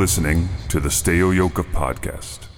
Listening to the Stay Yoka podcast.